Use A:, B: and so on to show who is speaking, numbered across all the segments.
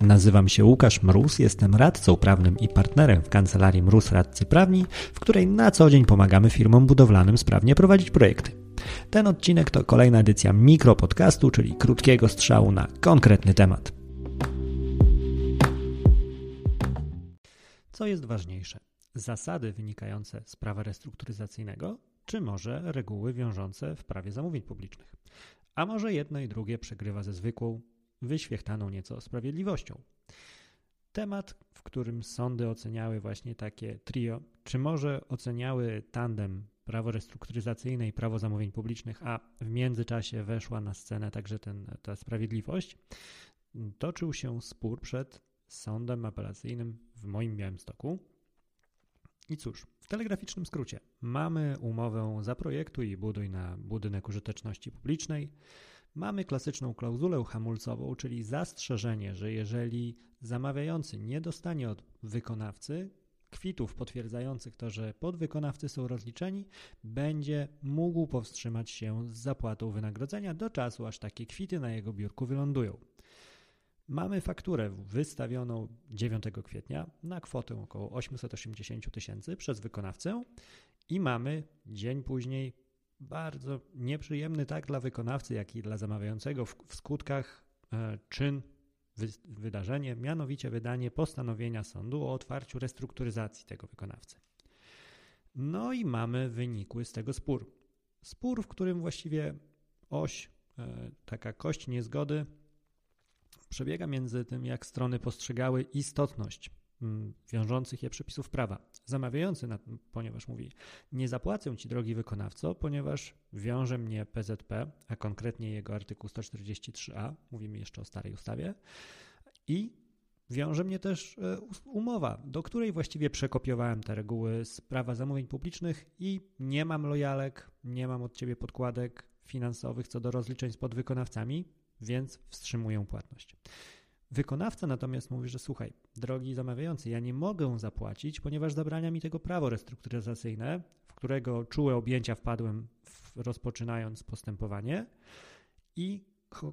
A: Nazywam się Łukasz Mróz, jestem radcą prawnym i partnerem w kancelarii Mróz Radcy Prawni, w której na co dzień pomagamy firmom budowlanym sprawnie prowadzić projekty. Ten odcinek to kolejna edycja mikropodcastu, czyli krótkiego strzału na konkretny temat. Co jest ważniejsze? Zasady wynikające z prawa restrukturyzacyjnego, czy może reguły wiążące w prawie zamówień publicznych? A może jedno i drugie przegrywa ze zwykłą wyświechtaną nieco sprawiedliwością. Temat, w którym sądy oceniały właśnie takie trio, czy może oceniały tandem prawo restrukturyzacyjne i prawo zamówień publicznych, a w międzyczasie weszła na scenę także ten, ta sprawiedliwość, toczył się spór przed sądem apelacyjnym w moim Białymstoku. I cóż, w telegraficznym skrócie, mamy umowę zaprojektuj i buduj na budynek użyteczności publicznej. Mamy klasyczną klauzulę hamulcową, czyli zastrzeżenie, że jeżeli zamawiający nie dostanie od wykonawcy kwitów potwierdzających to, że podwykonawcy są rozliczeni, będzie mógł powstrzymać się z zapłatą wynagrodzenia do czasu, aż takie kwity na jego biurku wylądują. Mamy fakturę wystawioną 9 kwietnia na kwotę około 880 tysięcy przez wykonawcę i mamy dzień później bardzo nieprzyjemny tak dla wykonawcy, jak i dla zamawiającego w, w skutkach e, czyn, wy, wydarzenie, mianowicie wydanie postanowienia sądu o otwarciu restrukturyzacji tego wykonawcy. No i mamy wynikły z tego spór. Spór, w którym właściwie oś, e, taka kość niezgody przebiega między tym, jak strony postrzegały istotność wiążących je przepisów prawa. Zamawiający, na, ponieważ mówi, nie zapłacę Ci, drogi wykonawco, ponieważ wiąże mnie PZP, a konkretnie jego artykuł 143a, mówimy jeszcze o starej ustawie, i wiąże mnie też e, umowa, do której właściwie przekopiowałem te reguły z prawa zamówień publicznych i nie mam lojalek, nie mam od Ciebie podkładek finansowych co do rozliczeń z podwykonawcami, więc wstrzymuję płatność. Wykonawca natomiast mówi, że słuchaj, drogi zamawiający, ja nie mogę zapłacić, ponieważ zabrania mi tego prawo restrukturyzacyjne, w którego czułe objęcia wpadłem w, rozpoczynając postępowanie i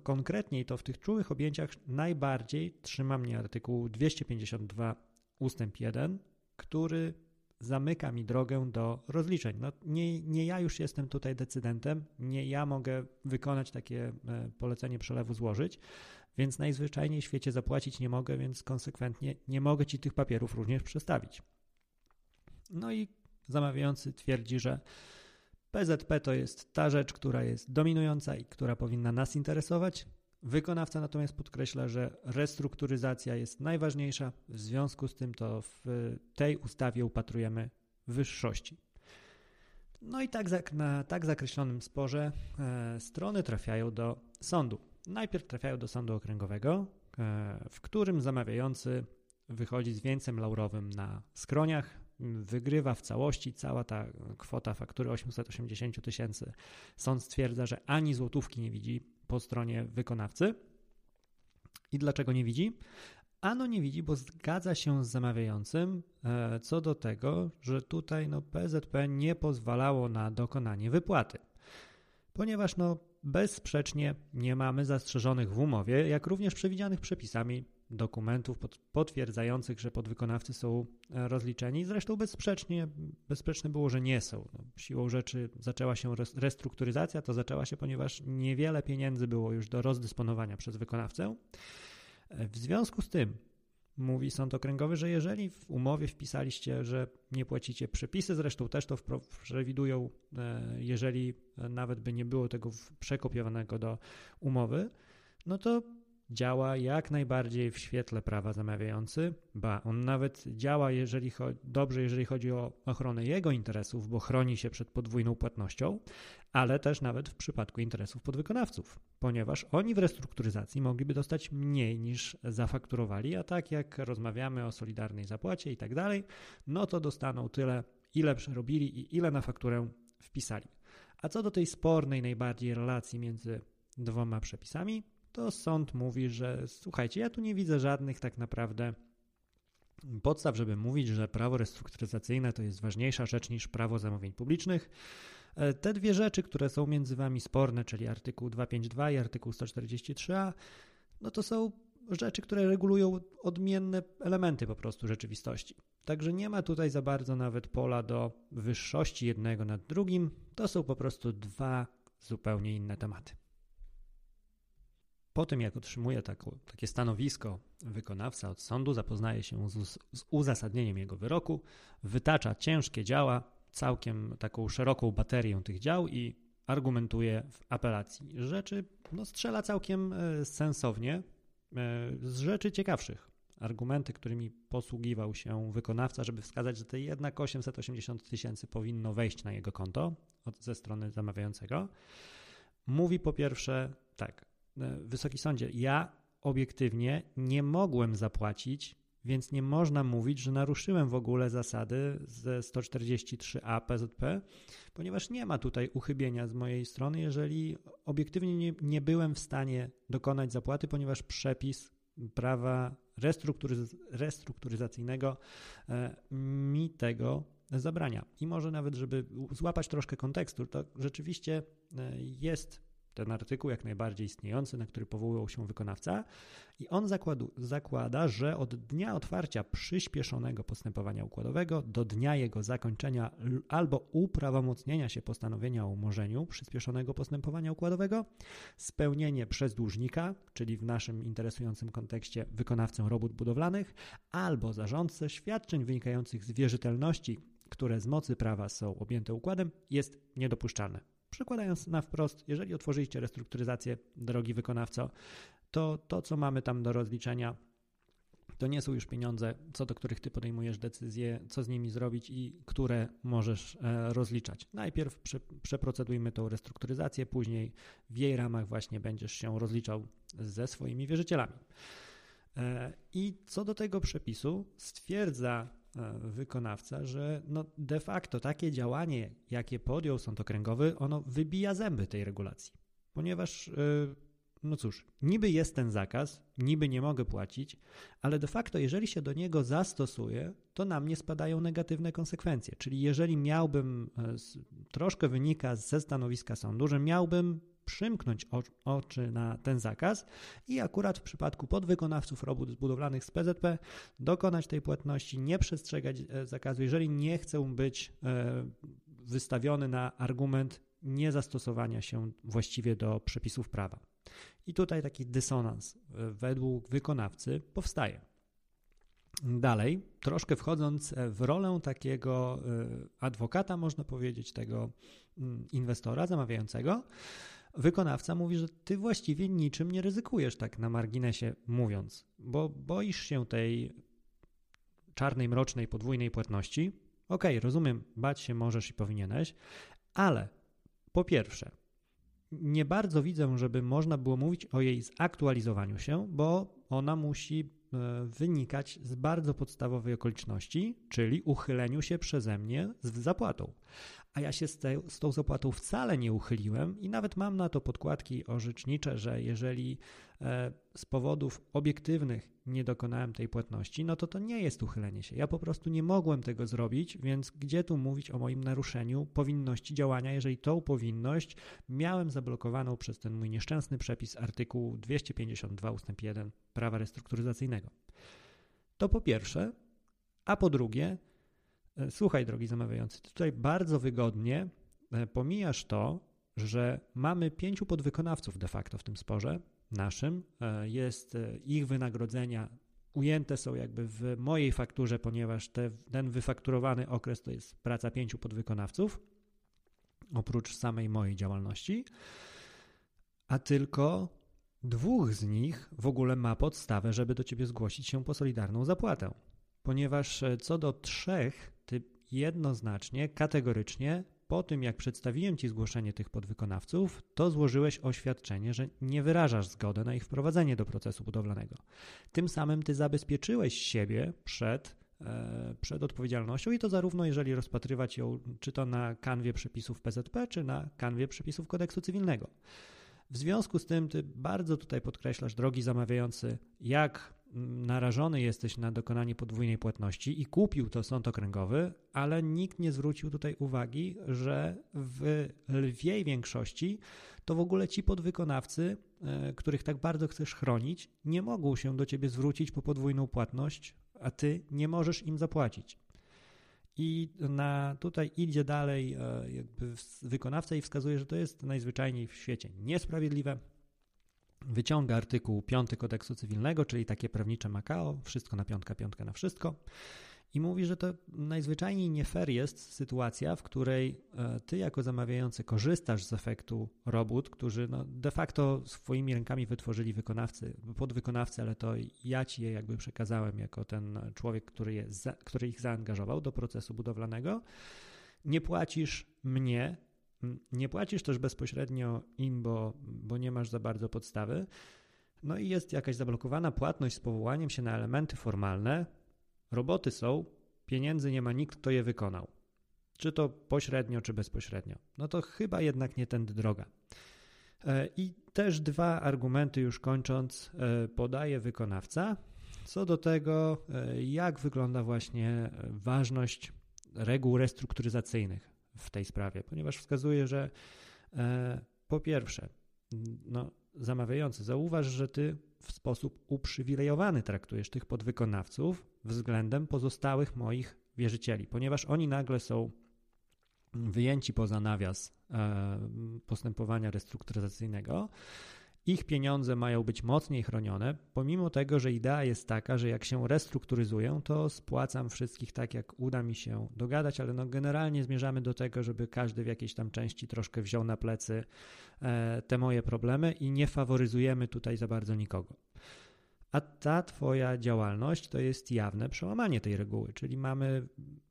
A: konkretniej to w tych czułych objęciach najbardziej trzyma mnie artykuł 252 ustęp 1, który zamyka mi drogę do rozliczeń. No, nie, nie ja już jestem tutaj decydentem, nie ja mogę wykonać takie e, polecenie przelewu złożyć, więc najzwyczajniej w świecie zapłacić nie mogę, więc konsekwentnie nie mogę ci tych papierów również przestawić. No i zamawiający twierdzi, że PZP to jest ta rzecz, która jest dominująca i która powinna nas interesować. Wykonawca natomiast podkreśla, że restrukturyzacja jest najważniejsza, w związku z tym to w tej ustawie upatrujemy wyższości. No i tak na tak zakreślonym sporze e, strony trafiają do sądu. Najpierw trafiają do sądu okręgowego, e, w którym zamawiający wychodzi z wieńcem laurowym na skroniach, wygrywa w całości cała ta kwota faktury 880 tysięcy. Sąd stwierdza, że ani złotówki nie widzi po stronie wykonawcy. I dlaczego nie widzi? Ano nie widzi, bo zgadza się z zamawiającym e, co do tego, że tutaj no, PZP nie pozwalało na dokonanie wypłaty. Ponieważ no, bezsprzecznie nie mamy zastrzeżonych w umowie, jak również przewidzianych przepisami dokumentów potwierdzających, że podwykonawcy są e, rozliczeni. Zresztą bezsprzecznie, bezsprzeczne było, że nie są. No, siłą rzeczy zaczęła się restrukturyzacja, to zaczęła się, ponieważ niewiele pieniędzy było już do rozdysponowania przez wykonawcę. E, w związku z tym mówi sąd okręgowy, że jeżeli w umowie wpisaliście, że nie płacicie przepisy, zresztą też to przewidują, e, jeżeli nawet by nie było tego przekopiowanego do umowy, no to działa jak najbardziej w świetle prawa zamawiający, ba, on nawet działa jeżeli dobrze, jeżeli chodzi o ochronę jego interesów, bo chroni się przed podwójną płatnością, ale też nawet w przypadku interesów podwykonawców, ponieważ oni w restrukturyzacji mogliby dostać mniej niż zafakturowali, a tak jak rozmawiamy o solidarnej zapłacie i tak dalej, no to dostaną tyle, ile przerobili i ile na fakturę wpisali. A co do tej spornej najbardziej relacji między dwoma przepisami, to sąd mówi, że słuchajcie, ja tu nie widzę żadnych tak naprawdę podstaw, żeby mówić, że prawo restrukturyzacyjne to jest ważniejsza rzecz niż prawo zamówień publicznych. E, te dwie rzeczy, które są między wami sporne, czyli artykuł 252 i artykuł 143a, no to są rzeczy, które regulują odmienne elementy po prostu rzeczywistości. Także nie ma tutaj za bardzo nawet pola do wyższości jednego nad drugim. To są po prostu dwa zupełnie inne tematy. Po tym, jak otrzymuje takie stanowisko wykonawca od sądu, zapoznaje się z, z uzasadnieniem jego wyroku, wytacza ciężkie działa, całkiem taką szeroką baterię tych dział i argumentuje w apelacji. Rzeczy no, strzela całkiem e, sensownie, e, z rzeczy ciekawszych. Argumenty, którymi posługiwał się wykonawca, żeby wskazać, że te jednak 880 tysięcy powinno wejść na jego konto od, ze strony zamawiającego. Mówi po pierwsze tak, Wysoki Sądzie, ja obiektywnie nie mogłem zapłacić więc nie można mówić, że naruszyłem w ogóle zasady ze 143a PZP, ponieważ nie ma tutaj uchybienia z mojej strony, jeżeli obiektywnie nie, nie byłem w stanie dokonać zapłaty, ponieważ przepis prawa restrukturyz restrukturyzacyjnego e, mi tego zabrania. I może nawet, żeby złapać troszkę kontekstu, to rzeczywiście e, jest ten artykuł jak najbardziej istniejący, na który powoływał się wykonawca, i on zakładu, zakłada, że od dnia otwarcia przyspieszonego postępowania układowego do dnia jego zakończenia albo uprawomocnienia się postanowienia o umorzeniu przyspieszonego postępowania układowego, spełnienie przez dłużnika, czyli w naszym interesującym kontekście wykonawcę robót budowlanych, albo zarządcę świadczeń wynikających z wierzytelności, które z mocy prawa są objęte układem, jest niedopuszczalne. Przekładając na wprost, jeżeli otworzyliście restrukturyzację, drogi wykonawco, to to, co mamy tam do rozliczenia, to nie są już pieniądze, co do których ty podejmujesz decyzję, co z nimi zrobić i które możesz e, rozliczać. Najpierw prze, przeprocedujmy tą restrukturyzację, później w jej ramach właśnie będziesz się rozliczał ze swoimi wierzycielami. E, I co do tego przepisu, stwierdza wykonawca, że no de facto takie działanie, jakie podjął sąd okręgowy, ono wybija zęby tej regulacji. Ponieważ, e, no cóż, niby jest ten zakaz, niby nie mogę płacić, ale de facto, jeżeli się do niego zastosuje, to na mnie spadają negatywne konsekwencje. Czyli jeżeli miałbym, e, troszkę wynika ze stanowiska sądu, że miałbym przymknąć oczy na ten zakaz i akurat w przypadku podwykonawców robót budowlanych z PZP dokonać tej płatności, nie przestrzegać e, zakazu, jeżeli nie chcę być e, wystawiony na argument niezastosowania się właściwie do przepisów prawa. I tutaj taki dysonans e, według wykonawcy powstaje. Dalej, troszkę wchodząc w rolę takiego adwokata, można powiedzieć, tego mm, inwestora zamawiającego, wykonawca mówi, że ty właściwie niczym nie ryzykujesz, tak na marginesie mówiąc, bo boisz się tej czarnej, mrocznej, podwójnej płatności. Okej, okay, rozumiem, bać się możesz i powinieneś, ale po pierwsze, nie bardzo widzę, żeby można było mówić o jej zaktualizowaniu się, bo ona musi e, wynikać z bardzo podstawowej okoliczności, czyli uchyleniu się przeze mnie z zapłatą a ja się z, te, z tą zapłatą wcale nie uchyliłem i nawet mam na to podkładki orzecznicze, że jeżeli e, z powodów obiektywnych nie dokonałem tej płatności, no to to nie jest uchylenie się. Ja po prostu nie mogłem tego zrobić, więc gdzie tu mówić o moim naruszeniu powinności działania, jeżeli tą powinność miałem zablokowaną przez ten mój nieszczęsny przepis artykułu 252 ust. 1 prawa restrukturyzacyjnego. To po pierwsze, a po drugie, słuchaj, drogi zamawiający, tutaj bardzo wygodnie e, pomijasz to, że mamy pięciu podwykonawców de facto w tym sporze naszym. E, jest ich wynagrodzenia ujęte są jakby w mojej fakturze, ponieważ te, ten wyfakturowany okres to jest praca pięciu podwykonawców, oprócz samej mojej działalności, a tylko dwóch z nich w ogóle ma podstawę, żeby do ciebie zgłosić się po solidarną zapłatę. Ponieważ co do trzech ty jednoznacznie, kategorycznie po tym, jak przedstawiłem Ci zgłoszenie tych podwykonawców, to złożyłeś oświadczenie, że nie wyrażasz zgody na ich wprowadzenie do procesu budowlanego. Tym samym Ty zabezpieczyłeś siebie przed przed odpowiedzialnością i to zarówno jeżeli rozpatrywać ją czy to na kanwie przepisów PZP, czy na kanwie przepisów kodeksu cywilnego. W związku z tym ty bardzo tutaj podkreślasz, drogi zamawiający, jak narażony jesteś na dokonanie podwójnej płatności i kupił to sąd okręgowy, ale nikt nie zwrócił tutaj uwagi, że w lwiej większości to w ogóle ci podwykonawcy, e, których tak bardzo chcesz chronić, nie mogą się do ciebie zwrócić po podwójną płatność, a ty nie możesz im zapłacić. I na, tutaj idzie dalej e, jakby wykonawca i wskazuje, że to jest najzwyczajniej w świecie niesprawiedliwe. Wyciąga artykuł 5 kodeksu cywilnego, czyli takie prawnicze Makao, wszystko na piątkę, piątkę na wszystko i mówi, że to najzwyczajniej nie fair jest sytuacja, w której e, ty jako zamawiający korzystasz z efektu robót, którzy no de facto swoimi rękami wytworzyli wykonawcy, podwykonawcy, ale to ja ci je jakby przekazałem jako ten człowiek, który, je, który ich zaangażował do procesu budowlanego. Nie płacisz mnie, nie płacisz też bezpośrednio im, bo, bo nie masz za bardzo podstawy. No i jest jakaś zablokowana płatność z powołaniem się na elementy formalne, Roboty są, pieniędzy nie ma nikt, kto je wykonał. Czy to pośrednio, czy bezpośrednio. No to chyba jednak nie tędy droga. E, I też dwa argumenty, już kończąc, e, podaje wykonawca co do tego, e, jak wygląda właśnie ważność reguł restrukturyzacyjnych w tej sprawie, ponieważ wskazuje, że po pierwsze, no, zamawiający, zauważ, że ty w sposób uprzywilejowany traktujesz tych podwykonawców względem pozostałych moich wierzycieli, ponieważ oni nagle są wyjęci poza nawias e, postępowania restrukturyzacyjnego. Ich pieniądze mają być mocniej chronione, pomimo tego, że idea jest taka, że jak się restrukturyzują, to spłacam wszystkich tak, jak uda mi się dogadać, ale no generalnie zmierzamy do tego, żeby każdy w jakiejś tam części troszkę wziął na plecy e, te moje problemy i nie faworyzujemy tutaj za bardzo nikogo. A ta Twoja działalność to jest jawne przełamanie tej reguły, czyli mamy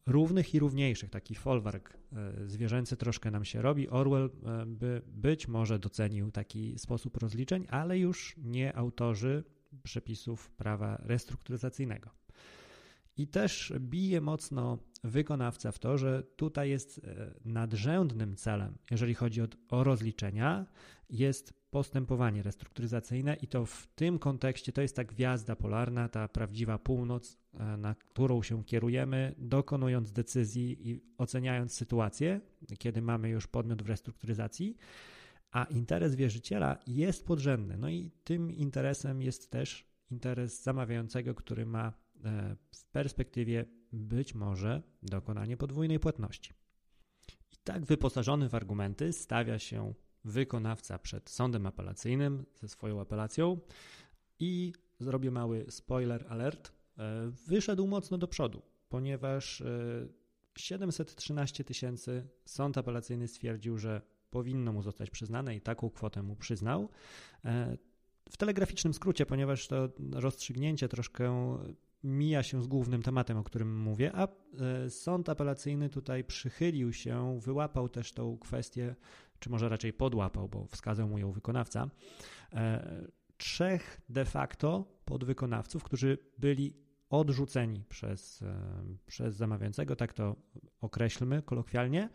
A: równych i równiejszych, taki folwark e, zwierzęcy troszkę nam się robi. Orwell e, by być może docenił taki sposób rozliczeń, ale już nie autorzy przepisów prawa restrukturyzacyjnego. I też bije mocno wykonawca w to, że tutaj jest e, nadrzędnym celem, jeżeli chodzi o, o rozliczenia, jest postępowanie restrukturyzacyjne i to w tym kontekście to jest ta gwiazda polarna, ta prawdziwa północ, e, na którą się kierujemy, dokonując decyzji i oceniając sytuację, kiedy mamy już podmiot w restrukturyzacji, a interes wierzyciela jest podrzędny. No i tym interesem jest też interes zamawiającego, który ma e, w perspektywie być może dokonanie podwójnej płatności. I tak wyposażony w argumenty stawia się wykonawca przed sądem apelacyjnym ze swoją apelacją i zrobię mały spoiler alert. E, wyszedł mocno do przodu, ponieważ 713 e, tysięcy sąd apelacyjny stwierdził, że powinno mu zostać przyznane i taką kwotę mu przyznał. E, w telegraficznym skrócie, ponieważ to rozstrzygnięcie troszkę mija się z głównym tematem, o którym mówię, a sąd apelacyjny tutaj przychylił się, wyłapał też tą kwestię czy może raczej podłapał, bo wskazał mu ją wykonawca, e, trzech de facto podwykonawców, którzy byli odrzuceni przez, e, przez zamawiającego, tak to określmy kolokwialnie.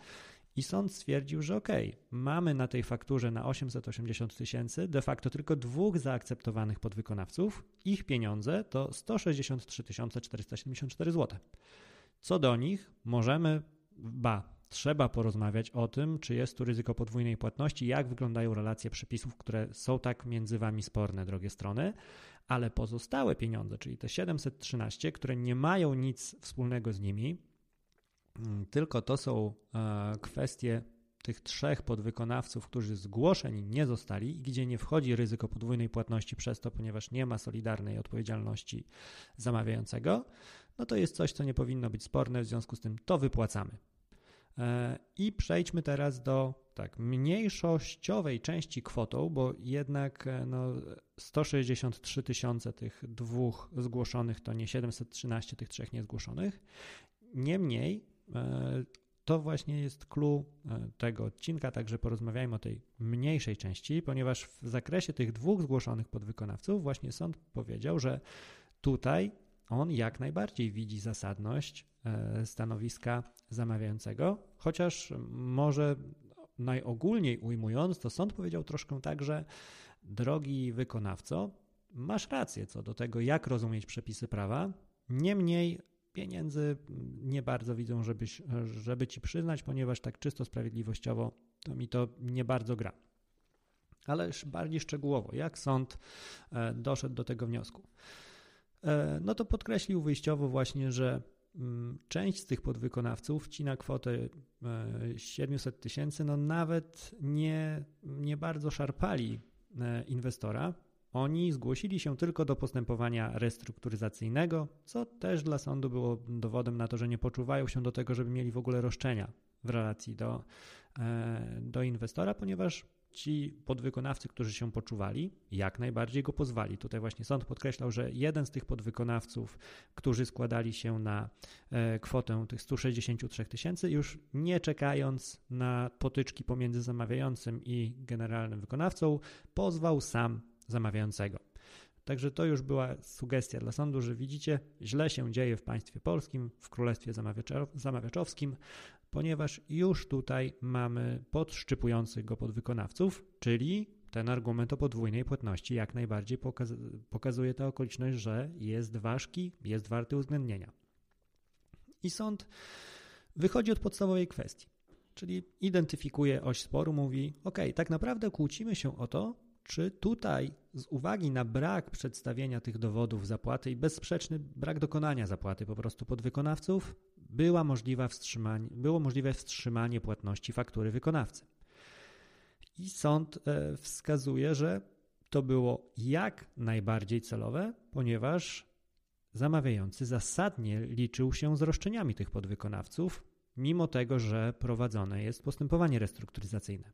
A: I sąd stwierdził, że ok, mamy na tej fakturze na 880 tysięcy de facto tylko dwóch zaakceptowanych podwykonawców. Ich pieniądze to 163 474 zł. Co do nich możemy, ba, trzeba porozmawiać o tym, czy jest tu ryzyko podwójnej płatności, jak wyglądają relacje przepisów, które są tak między wami sporne, drogie strony, ale pozostałe pieniądze, czyli te 713, które nie mają nic wspólnego z nimi, tylko to są e, kwestie tych trzech podwykonawców, którzy zgłoszeni nie zostali i gdzie nie wchodzi ryzyko podwójnej płatności przez to, ponieważ nie ma solidarnej odpowiedzialności zamawiającego, no to jest coś, co nie powinno być sporne, w związku z tym to wypłacamy. E, I przejdźmy teraz do tak, mniejszościowej części kwotą, bo jednak e, no, 163 tysiące tych dwóch zgłoszonych to nie 713 tych trzech niezgłoszonych. Niemniej to właśnie jest clue tego odcinka, także porozmawiajmy o tej mniejszej części, ponieważ w zakresie tych dwóch zgłoszonych podwykonawców właśnie sąd powiedział, że tutaj on jak najbardziej widzi zasadność e, stanowiska zamawiającego, chociaż może najogólniej ujmując, to sąd powiedział troszkę tak, że drogi wykonawco, masz rację co do tego, jak rozumieć przepisy prawa, niemniej pieniędzy nie bardzo widzą, żebyś, żeby ci przyznać, ponieważ tak czysto sprawiedliwościowo to mi to nie bardzo gra. Ale już bardziej szczegółowo, jak sąd e, doszedł do tego wniosku. E, no to podkreślił wyjściowo właśnie, że mm, część z tych podwykonawców wcina kwotę 700 e, tysięcy, no nawet nie, nie bardzo szarpali inwestora, oni zgłosili się tylko do postępowania restrukturyzacyjnego, co też dla sądu było dowodem na to, że nie poczuwają się do tego, żeby mieli w ogóle roszczenia w relacji do, e, do inwestora, ponieważ ci podwykonawcy, którzy się poczuwali, jak najbardziej go pozwali. Tutaj właśnie sąd podkreślał, że jeden z tych podwykonawców, którzy składali się na e, kwotę tych 163 tysięcy, już nie czekając na potyczki pomiędzy zamawiającym i generalnym wykonawcą, pozwał sam zamawiającego. Także to już była sugestia dla sądu, że widzicie, źle się dzieje w państwie polskim, w królestwie zamawiaczowskim, ponieważ już tutaj mamy podszczypujących go podwykonawców, czyli ten argument o podwójnej płatności jak najbardziej pokaz pokazuje tę okoliczność, że jest ważki, jest warty uwzględnienia. I sąd wychodzi od podstawowej kwestii, czyli identyfikuje oś sporu, mówi: OK, tak naprawdę kłócimy się o to, czy tutaj z uwagi na brak przedstawienia tych dowodów zapłaty i bezsprzeczny brak dokonania zapłaty po prostu podwykonawców, była możliwa wstrzymanie, było możliwe wstrzymanie płatności faktury wykonawcy. I sąd e, wskazuje, że to było jak najbardziej celowe, ponieważ zamawiający zasadnie liczył się z roszczeniami tych podwykonawców, mimo tego, że prowadzone jest postępowanie restrukturyzacyjne.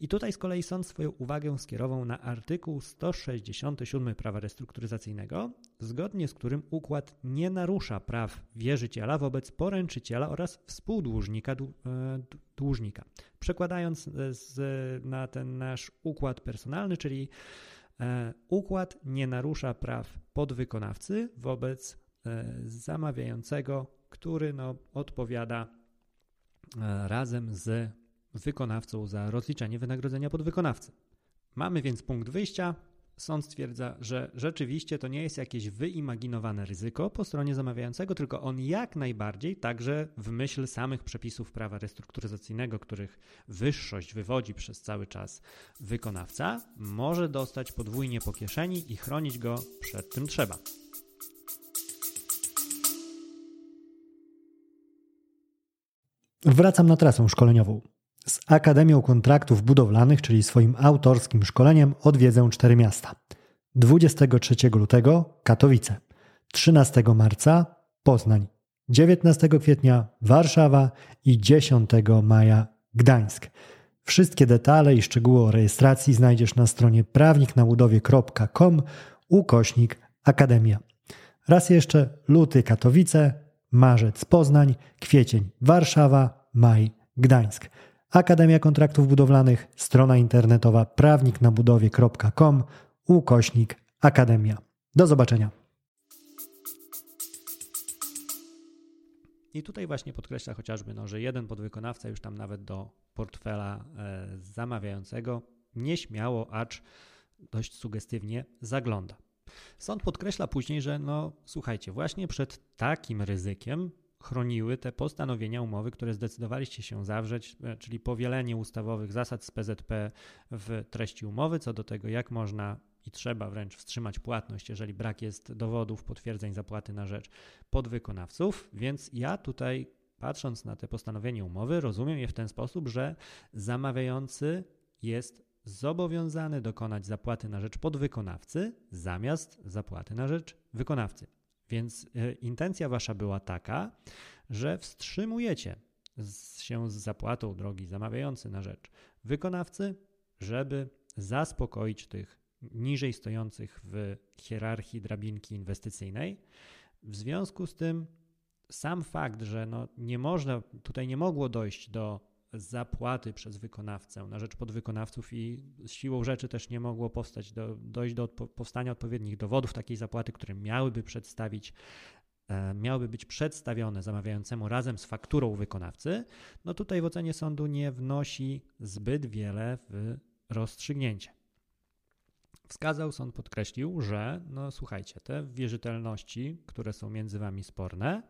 A: I tutaj z kolei sąd swoją uwagę skierował na artykuł 167 prawa restrukturyzacyjnego, zgodnie z którym układ nie narusza praw wierzyciela wobec poręczyciela oraz współdłużnika e, dłużnika. Przekładając e, z, na ten nasz układ personalny, czyli e, układ nie narusza praw podwykonawcy wobec zamawiającego, który no, odpowiada razem z wykonawcą za rozliczenie wynagrodzenia podwykonawcy. Mamy więc punkt wyjścia. Sąd stwierdza, że rzeczywiście to nie jest jakieś wyimaginowane ryzyko po stronie zamawiającego, tylko on jak najbardziej, także w myśl samych przepisów prawa restrukturyzacyjnego, których wyższość wywodzi przez cały czas wykonawca, może dostać podwójnie po kieszeni i chronić go przed tym trzeba.
B: Wracam na trasę szkoleniową. Z Akademią Kontraktów Budowlanych, czyli swoim autorskim szkoleniem, odwiedzę cztery miasta. 23 lutego Katowice, 13 marca Poznań, 19 kwietnia Warszawa i 10 maja Gdańsk. Wszystkie detale i szczegóły o rejestracji znajdziesz na stronie prawniknabudowie.com ukośnik Akademia. Raz jeszcze luty Katowice, marzec Poznań, kwiecień Warszawa, maj Gdańsk. Akademia Kontraktów Budowlanych, strona internetowa prawniknabudowie.com, ukośnik Akademia. Do zobaczenia.
A: I tutaj właśnie podkreśla chociażby, no, że jeden podwykonawca już tam nawet do portfela e, zamawiającego nieśmiało, acz dość sugestywnie zagląda. Sąd podkreśla później, że no słuchajcie, właśnie przed takim ryzykiem chroniły te postanowienia umowy, które zdecydowaliście się zawrzeć, e, czyli powielenie ustawowych zasad z PZP w treści umowy co do tego, jak można i trzeba wręcz wstrzymać płatność, jeżeli brak jest dowodów, potwierdzeń zapłaty na rzecz podwykonawców. Więc ja tutaj, patrząc na te postanowienie umowy, rozumiem je w ten sposób, że zamawiający jest zobowiązany dokonać zapłaty na rzecz podwykonawcy zamiast zapłaty na rzecz wykonawcy. Więc e, intencja wasza była taka, że wstrzymujecie się z zapłatą drogi zamawiający na rzecz wykonawcy, żeby zaspokoić tych niżej stojących w hierarchii drabinki inwestycyjnej. W związku z tym sam fakt, że no nie można, tutaj nie mogło dojść do zapłaty przez wykonawcę na rzecz podwykonawców i siłą rzeczy też nie mogło powstać do, dojść do odpo powstania odpowiednich dowodów takiej zapłaty, które miałyby przedstawić e, miałyby być przedstawione zamawiającemu razem z fakturą wykonawcy, no tutaj w ocenie sądu nie wnosi zbyt wiele w rozstrzygnięcie. Wskazał, sąd podkreślił, że no słuchajcie, te wierzytelności, które są między wami sporne,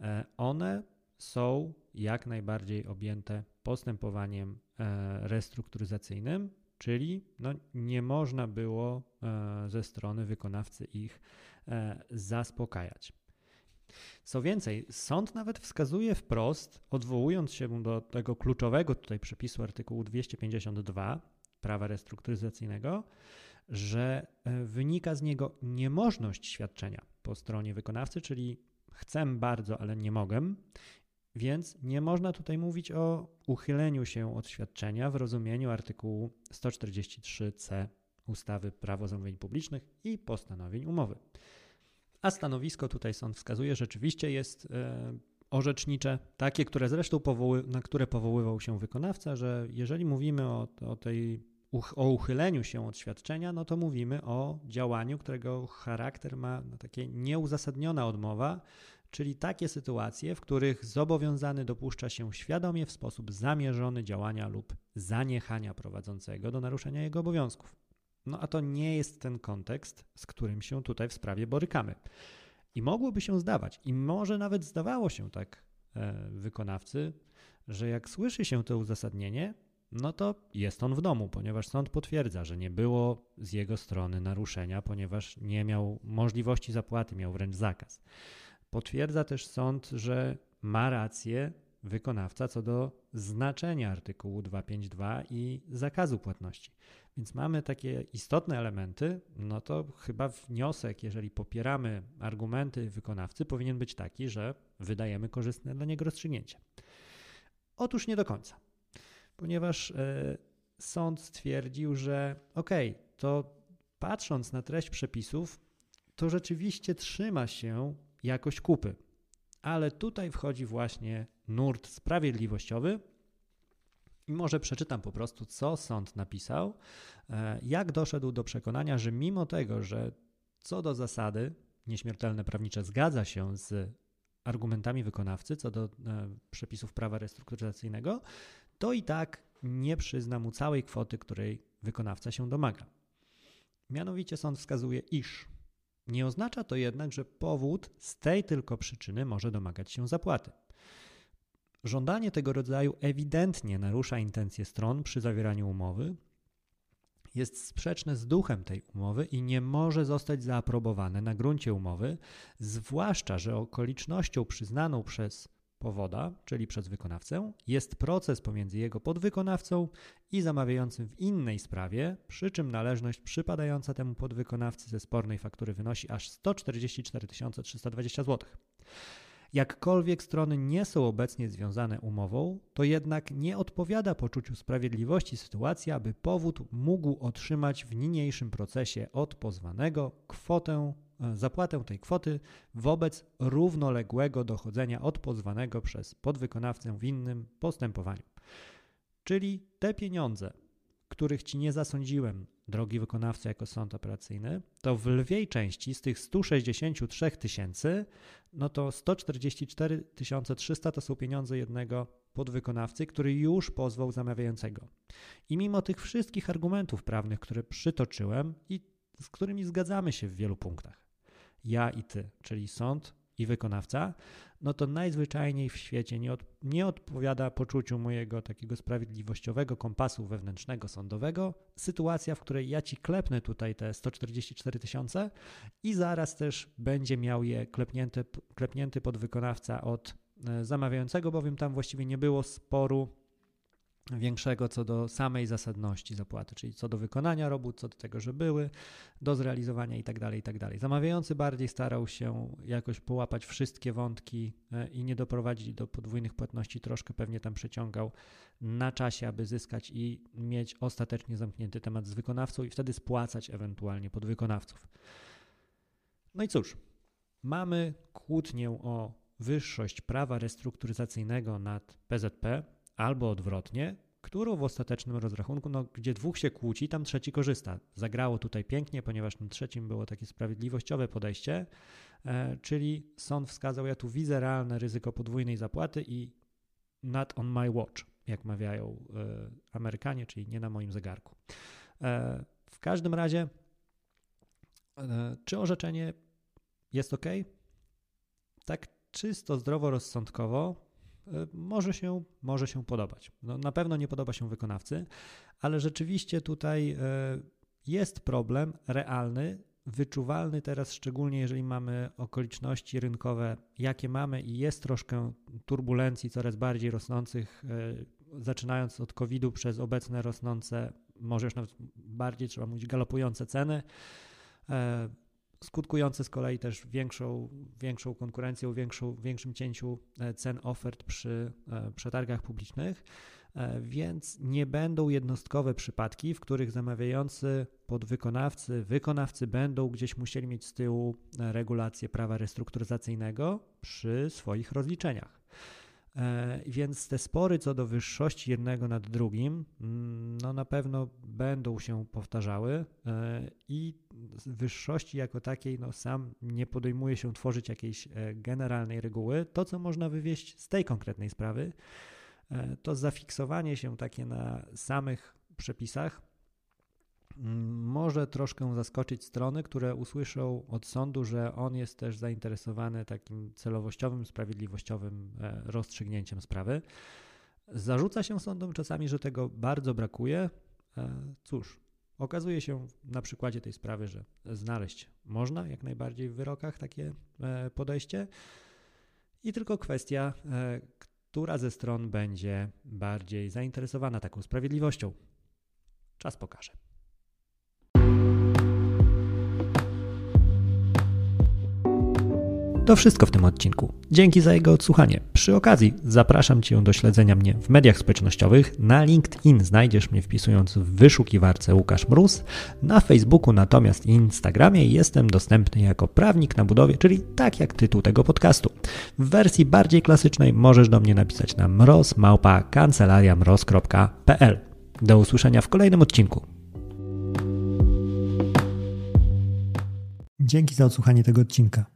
A: e, one są jak najbardziej objęte postępowaniem e, restrukturyzacyjnym, czyli no, nie można było e, ze strony wykonawcy ich zaspokajać. Co więcej, sąd nawet wskazuje wprost, odwołując się do tego kluczowego tutaj przepisu artykułu 252 prawa restrukturyzacyjnego, że e, wynika z niego niemożność świadczenia po stronie wykonawcy, czyli chcę bardzo, ale nie mogę, więc nie można tutaj mówić o uchyleniu się od świadczenia w rozumieniu artykułu 143c ustawy Prawo zamówień publicznych i postanowień umowy. A stanowisko tutaj sąd wskazuje, rzeczywiście jest e, orzecznicze, takie, które zresztą powoły, na które powoływał się wykonawca, że jeżeli mówimy o, o tej o uchyleniu się od świadczenia, no to mówimy o działaniu, którego charakter ma no, takie nieuzasadniona odmowa, czyli takie sytuacje, w których zobowiązany dopuszcza się świadomie w sposób zamierzony działania lub zaniechania prowadzącego do naruszenia jego obowiązków. No a to nie jest ten kontekst, z którym się tutaj w sprawie borykamy. I mogłoby się zdawać, i może nawet zdawało się tak e, wykonawcy, że jak słyszy się to uzasadnienie, no to jest on w domu, ponieważ sąd potwierdza, że nie było z jego strony naruszenia, ponieważ nie miał możliwości zapłaty, miał wręcz zakaz. Potwierdza też sąd, że ma rację wykonawca co do znaczenia artykułu 252 i zakazu płatności. Więc mamy takie istotne elementy, no to chyba wniosek, jeżeli popieramy argumenty wykonawcy, powinien być taki, że wydajemy korzystne dla niego rozstrzygnięcie. Otóż nie do końca ponieważ e, sąd stwierdził, że okej, okay, to patrząc na treść przepisów, to rzeczywiście trzyma się jakość kupy. Ale tutaj wchodzi właśnie nurt sprawiedliwościowy. I może przeczytam po prostu, co sąd napisał, e, jak doszedł do przekonania, że mimo tego, że co do zasady nieśmiertelne prawnicze zgadza się z argumentami wykonawcy co do e, przepisów prawa restrukturyzacyjnego, to i tak nie przyzna mu całej kwoty, której wykonawca się domaga. Mianowicie sąd wskazuje, iż nie oznacza to jednak, że powód z tej tylko przyczyny może domagać się zapłaty. Żądanie tego rodzaju ewidentnie narusza intencje stron przy zawieraniu umowy, jest sprzeczne z duchem tej umowy i nie może zostać zaaprobowane na gruncie umowy, zwłaszcza, że okolicznością przyznaną przez powoda, czyli przez wykonawcę, jest proces pomiędzy jego podwykonawcą i zamawiającym w innej sprawie, przy czym należność przypadająca temu podwykonawcy ze spornej faktury wynosi aż 144 320 zł. Jakkolwiek strony nie są obecnie związane umową, to jednak nie odpowiada poczuciu sprawiedliwości sytuacja, aby powód mógł otrzymać w niniejszym procesie od pozwanego kwotę zapłatę tej kwoty wobec równoległego dochodzenia od pozwanego przez podwykonawcę w innym postępowaniu. Czyli te pieniądze, których ci nie zasądziłem, drogi wykonawca, jako sąd operacyjny, to w lwiej części z tych 163 tysięcy, no to 144 300 to są pieniądze jednego podwykonawcy, który już pozwał zamawiającego. I mimo tych wszystkich argumentów prawnych, które przytoczyłem i z którymi zgadzamy się w wielu punktach, ja i ty, czyli sąd i wykonawca, no to najzwyczajniej w świecie nie, od, nie odpowiada poczuciu mojego takiego sprawiedliwościowego kompasu wewnętrznego, sądowego. Sytuacja, w której ja ci klepnę tutaj te 144 tysiące i zaraz też będzie miał je klepnięty, klepnięty podwykonawca od e, zamawiającego, bowiem tam właściwie nie było sporu większego co do samej zasadności zapłaty, czyli co do wykonania robót, co do tego, że były, do zrealizowania itd., tak itd. Tak Zamawiający bardziej starał się jakoś połapać wszystkie wątki e, i nie doprowadzić do podwójnych płatności, troszkę pewnie tam przeciągał na czasie, aby zyskać i mieć ostatecznie zamknięty temat z wykonawcą i wtedy spłacać ewentualnie podwykonawców. No i cóż, mamy kłótnię o wyższość prawa restrukturyzacyjnego nad PZP, albo odwrotnie, którą w ostatecznym rozrachunku, no, gdzie dwóch się kłóci, tam trzeci korzysta. Zagrało tutaj pięknie, ponieważ tym trzecim było takie sprawiedliwościowe podejście, e, czyli sąd wskazał, ja tu widzę realne ryzyko podwójnej zapłaty i not on my watch, jak mawiają e, Amerykanie, czyli nie na moim zegarku. E, w każdym razie, e, czy orzeczenie jest ok? Tak czysto zdroworozsądkowo może się, może się podobać. No, na pewno nie podoba się wykonawcy, ale rzeczywiście tutaj e, jest problem realny, wyczuwalny teraz, szczególnie jeżeli mamy okoliczności rynkowe, jakie mamy i jest troszkę turbulencji coraz bardziej rosnących, zaczynając od COVID-u przez obecne rosnące, może już nawet bardziej trzeba mówić, galopujące ceny skutkujące z kolei też większą, większą konkurencją, większą, większym cięciu e, cen ofert przy e, przetargach publicznych, e, więc nie będą jednostkowe przypadki, w których zamawiający podwykonawcy, wykonawcy będą gdzieś musieli mieć z tyłu regulację prawa restrukturyzacyjnego przy swoich rozliczeniach. Więc te spory co do wyższości jednego nad drugim, mm, no na pewno będą się powtarzały i wyższości jako takiej, no sam nie podejmuje się tworzyć jakiejś e, generalnej reguły. To, co można wywieźć z tej konkretnej sprawy, to zafiksowanie się takie na samych przepisach może troszkę zaskoczyć strony, które usłyszą od sądu, że on jest też zainteresowany takim celowościowym, sprawiedliwościowym e, rozstrzygnięciem sprawy. Zarzuca się sądom czasami, że tego bardzo brakuje. E, cóż, okazuje się na przykładzie tej sprawy, że znaleźć można jak najbardziej w wyrokach takie e, podejście i tylko kwestia, która ze stron będzie bardziej zainteresowana taką sprawiedliwością. Czas pokaże. To wszystko w tym odcinku. Dzięki za jego odsłuchanie. Przy okazji zapraszam Cię do śledzenia mnie w mediach społecznościowych. Na LinkedIn znajdziesz mnie wpisując w wyszukiwarce Łukasz Mróz. Na Facebooku natomiast i Instagramie jestem dostępny jako prawnik na budowie, czyli tak jak tytuł tego podcastu. W wersji bardziej klasycznej możesz do mnie napisać na mroz.kancelariamroz.pl. Do usłyszenia w kolejnym odcinku.
B: Dzięki za odsłuchanie tego odcinka.